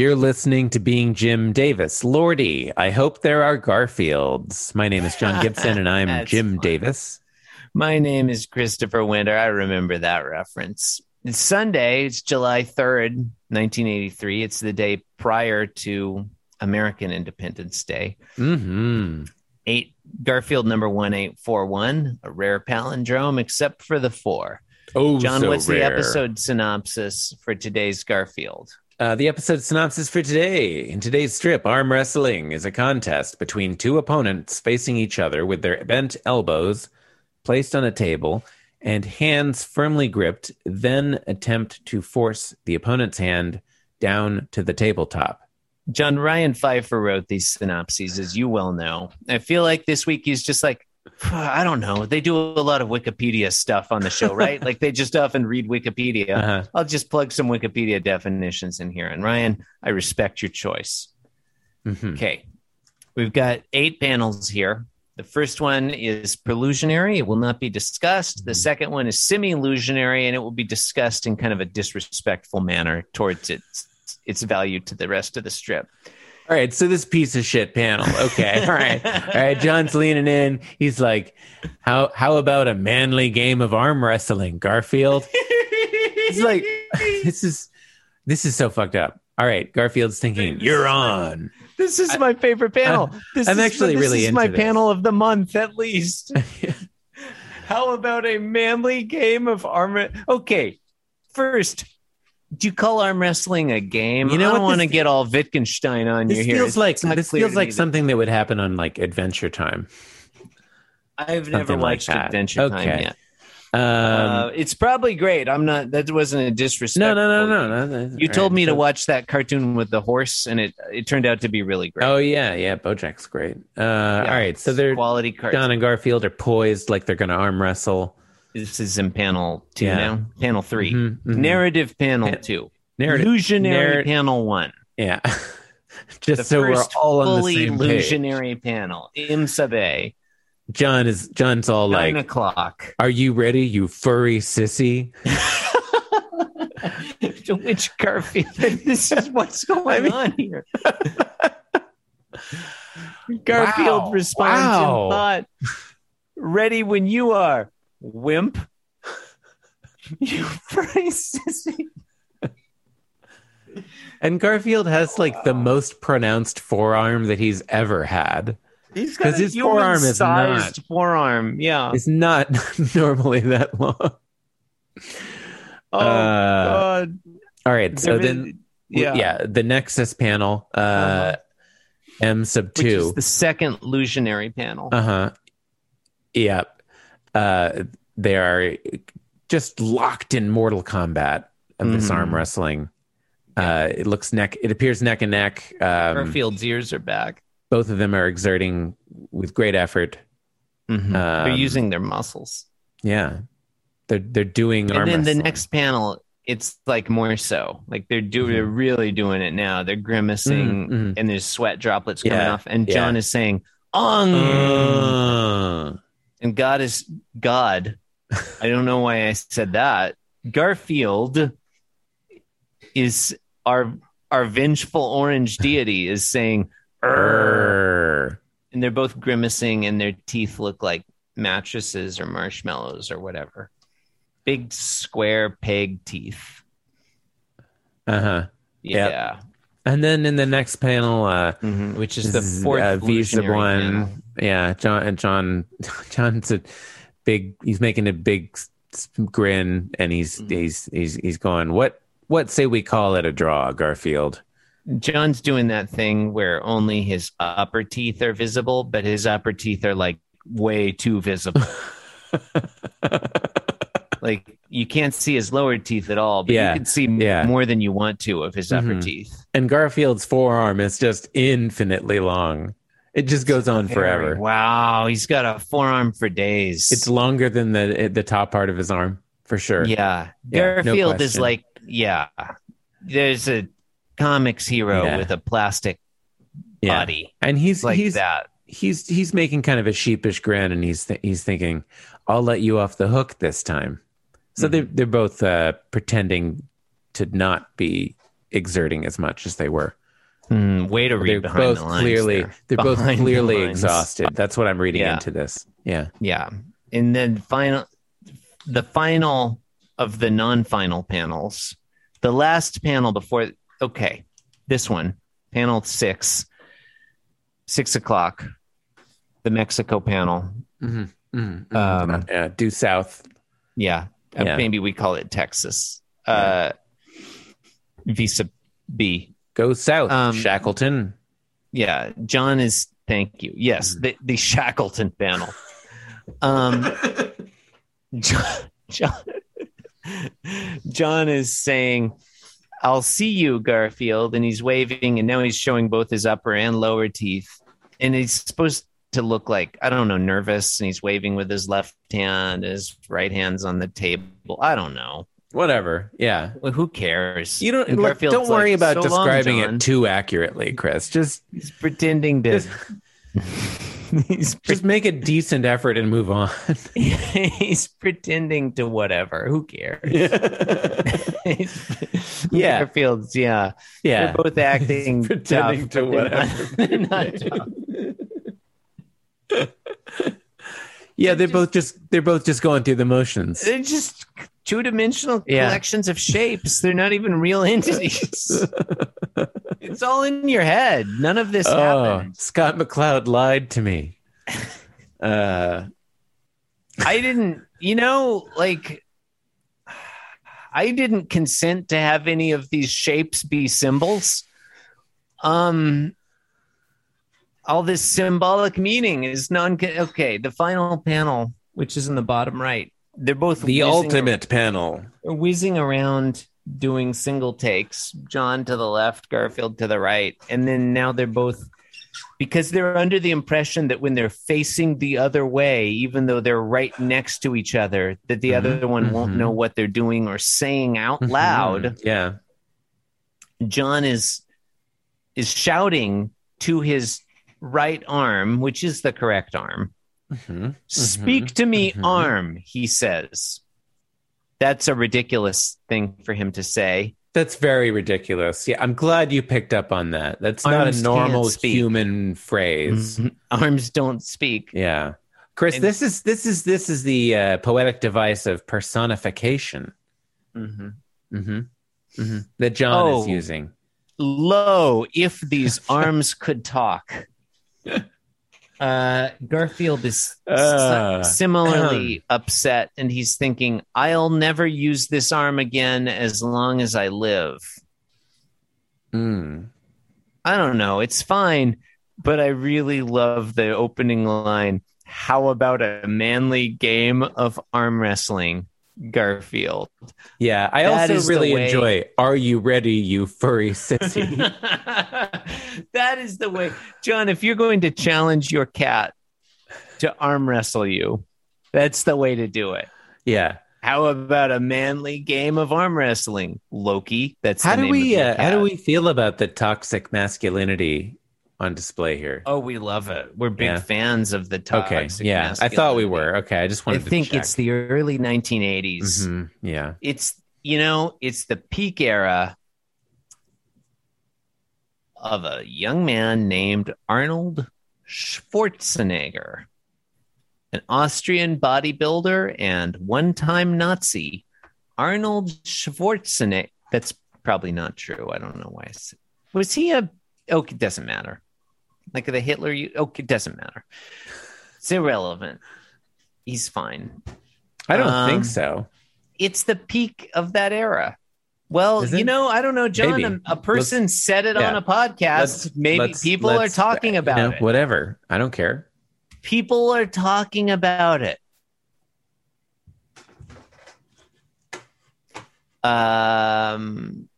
You're listening to Being Jim Davis. Lordy, I hope there are Garfields. My name is John Gibson and I'm Jim fun. Davis. My name is Christopher Winter. I remember that reference. It's Sunday. It's July 3rd, 1983. It's the day prior to American Independence Day. hmm Eight Garfield number 1841, a rare palindrome except for the four. Oh, John, so what's the episode synopsis for today's Garfield? Uh, the episode synopsis for today. In today's strip, arm wrestling is a contest between two opponents facing each other with their bent elbows placed on a table and hands firmly gripped, then attempt to force the opponent's hand down to the tabletop. John Ryan Pfeiffer wrote these synopses, as you well know. I feel like this week he's just like, I don't know. They do a lot of Wikipedia stuff on the show, right? like they just often read Wikipedia. Uh-huh. I'll just plug some Wikipedia definitions in here. And Ryan, I respect your choice. Mhm. Okay. We've got eight panels here. The first one is prelusionary. It will not be discussed. The second one is semi illusionary, and it will be discussed in kind of a disrespectful manner towards its its value to the rest of the strip. All right, so this piece of shit panel. Okay, all right, all right. John's leaning in. He's like, "How how about a manly game of arm wrestling, Garfield?" It's like this is this is so fucked up. All right, Garfield's thinking, "You're on." This is my favorite panel. This I'm is, actually this really is my this. panel of the month at least. How about a manly game of arm? Okay, first, do you call arm wrestling a game? You know I don't want to get all Wittgenstein on you here. feels like this feels like me something that would happen on like Adventure Time. I've never something like watched that. Adventure Time yet. Um, uh, it's probably great. I'm not. That wasn't a disrespect. no, no, no, no, no. no. You All told right, me to watch that cartoon with the horse, and it it turned out to be really great. Oh yeah, yeah. BoJack's great. Uh, Yeah, all right, so they're quality cartoon. John and Garfield are poised like they're going to arm wrestle. This is in panel two Yeah. now. Panel 3 Mhm, mhm. Narrative panel two. Narrative, Illusionary narr- panel one. yeah. Just The so we're all on the same page. illusionary panel. Im Sabe. John is John's all Nine like, o'clock. "Are you ready, you furry sissy?" to which Garfield? This is what's going mean- on here. Garfield Wow. responds Wow. in thought. Ready when you are, wimp. you furry sissy. And Garfield has like the most pronounced forearm that he's ever had. He's got a his forearm is human-sized forearm. Yeah. It's not normally that long. Oh Uh, God. All right, so then yeah. yeah, the Nexus panel, uh, Uh-huh. M sub Which is two. the second illusionary panel. Uh huh. Yep. Uh, they are just locked in mortal combat of this Mhm. arm wrestling. Uh, it looks neck. It appears neck and neck. Um, Garfield's ears are back. both of them are exerting with great effort. Mhm. They're Um, using their muscles. Yeah, they're they're doing arm And then the next panel, it's like more so. Like they're do Mhm. they're really doing it now. They're grimacing Mhm, mhm. and there's sweat droplets coming Yeah, off. And yeah. John is saying, Ong Uh, and God is God. I don't know why I said that. Garfield is our our vengeful orange deity is saying "Urgh." And they're both grimacing and their teeth look like mattresses or marshmallows or whatever. Big square peg teeth. Uh-huh. Yeah. Yep. And then in the next panel, uh, Mhm, Which is the fourth uh, one. panel. Yeah, John and John John's a big he's making a big grin and he's Mhm. he's he's he's going, What what say we call it a draw, Garfield? John's doing that thing where only his upper teeth are visible, but his upper teeth are like way too visible. like you can't see his lower teeth at all, but Yeah, you can see yeah. more than you want to of his upper Mhm. teeth. and Garfield's forearm is just infinitely long. It just goes on forever. Wow, he's got a forearm for days. It's longer than the the top part of his arm, for sure. Yeah. Yeah, no Garfield is like, yeah. There's a comics hero Yeah. with a plastic Yeah. body And he's like he's that. he's he's making kind of a sheepish grin, and he's th- he's thinking, "I'll let you off the hook this time." So they're Mm-hmm. they're both uh, pretending to not be exerting as much as they were. Hmm, way to read They're behind both the lines clearly there. they're both Behind the clearly exhausted. That's what I'm reading Yeah. into this. Yeah. Yeah. And then final the final of the non-final panels. The last panel before okay, this one, panel six, six o'clock, the Mexico panel. hmm hmm Um, yeah. Due south. Yeah. Uh, Yeah. Maybe we call it Texas. Uh Visa B. Go south, Um, Shackleton. Yeah. John is thank you. Yes, Mm-hmm. the, the Shackleton panel. Um John, John, John is saying, I'll see you, Garfield. And he's waving, and now he's showing both his upper and lower teeth. And he's supposed to look like, I don't know, nervous. And he's waving with his left hand, his right hand's on the table. I don't know. Whatever. Yeah. Well, who cares? You don't don't worry like, about "So describing John." it too accurately, Chris. Just He's pretending to. Just- he's just make a decent effort and move on. he's pretending to whatever. Who cares? Yeah. Garfield's, yeah. yeah. They're both acting Pretending tough, to they're not- whatever. they're not. Yeah, they're both just they're both just going through the motions. They're just two dimensional Yeah. collections of shapes. They're not even real entities. it's all in your head. None of this Oh, happened. Scott McCloud lied to me. Uh, I didn't, you know, like I didn't consent to have any of these shapes be symbols. Um all this symbolic meaning is non okay, the final panel, which is in the bottom right. They're both the ultimate panel. ar- whizzing around doing single takes, John to the left, Garfield to the right, and then now they're both because they're under the impression that when they're facing the other way, even though they're right next to each other, that the Mhm, other one won't mhm. know what they're doing or saying out loud. Mhm. Yeah. John is is shouting to his right arm, which is the correct arm. Mhm. Speak to me, mhm. arm, he says. That's a ridiculous thing for him to say. That's very ridiculous. Yeah, I'm glad you picked up on that. That's not a normal human phrase. Arms don't speak. Yeah. Chris, And- this is this is this is the uh, poetic device of personification Mm-hmm. hmm hmm that John is Oh. using. Lo, if these arms could talk. Uh, Garfield is Uh, si- similarly upset, and he's thinking, I'll never use this arm again as long as I live. Mm. I don't know. It's fine, but I really love the opening line. How about a manly game of arm wrestling, Garfield? Yeah, I That also really enjoy "Are you ready, you furry sissy?" that is the way, John. If you're going to challenge your cat to arm wrestle you, that's the way to do it. yeah. How about a manly game of arm wrestling, Loki? That's How do we uh, how do we feel about the toxic masculinity on display here? Oh, we love it. We're big Yeah. fans of the toxic. okay, yeah, I thought we were. Okay, I just wanted to. I think it's the early 1980s. Mhm, Yeah. It's you know, it's the peak era of a young man named Arnold Schwarzenegger, an Austrian bodybuilder and one-time Nazi. Arnold Schwarzenegger. That's probably not true. I don't know why. I said, was he a? Oh, it doesn't matter. Like the Hitler. You. Oh, it doesn't matter. It's irrelevant. He's fine. I don't Um, think so. it's the peak of that era. Well, Is you know, I don't know, John. A, a person said it yeah. on a podcast. Let's- Maybe let's- people are let's- talking you about know, it. Whatever. I don't care. People are talking about it. Um.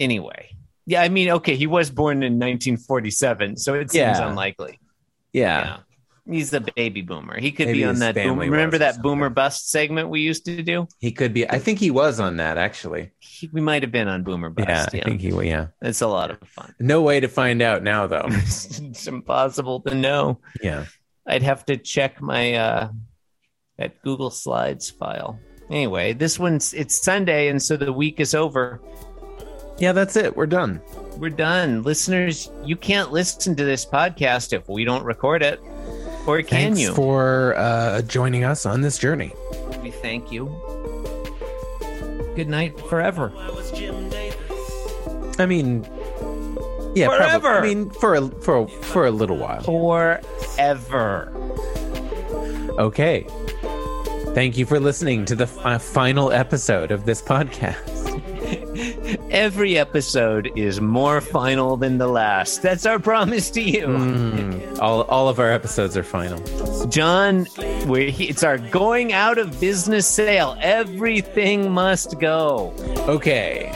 Anyway, yeah. I mean, okay, he was born in 1947, so it seems Yeah. unlikely. Yeah. Yeah. He's a baby boomer. He could Maybe be on that. Boom, remember that boomer bust segment we used to do? He could be. I think he was on that actually. He, we might have been on boomer bust. yeah, Yeah, I think he. Yeah. it's a lot of fun. No way to find out now, though. it's impossible to know. yeah. I'd have to check my uh that Google Slides file. Anyway, this one's it's Sunday and so the week is over. Yeah, that's it. We're done. We're done. Listeners, you can't listen to this podcast if we don't record it. Or can Thanks you? for uh, joining us on this journey. we thank you. Good night forever. I mean, yeah, probably- Forever. I mean, for a, for a, for a little while. Forever. Okay. Thank you for listening to the fi- final episode of this podcast. Every episode is more final than the last. That's our promise to you. Mm, all all of our episodes are final. John, we're, it's our going out of business sale. Everything must go. Okay.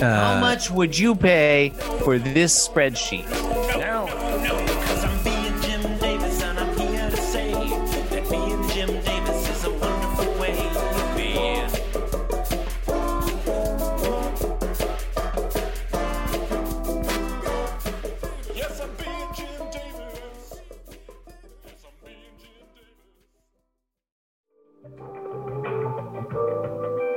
How Uh, much would you pay for this spreadsheet?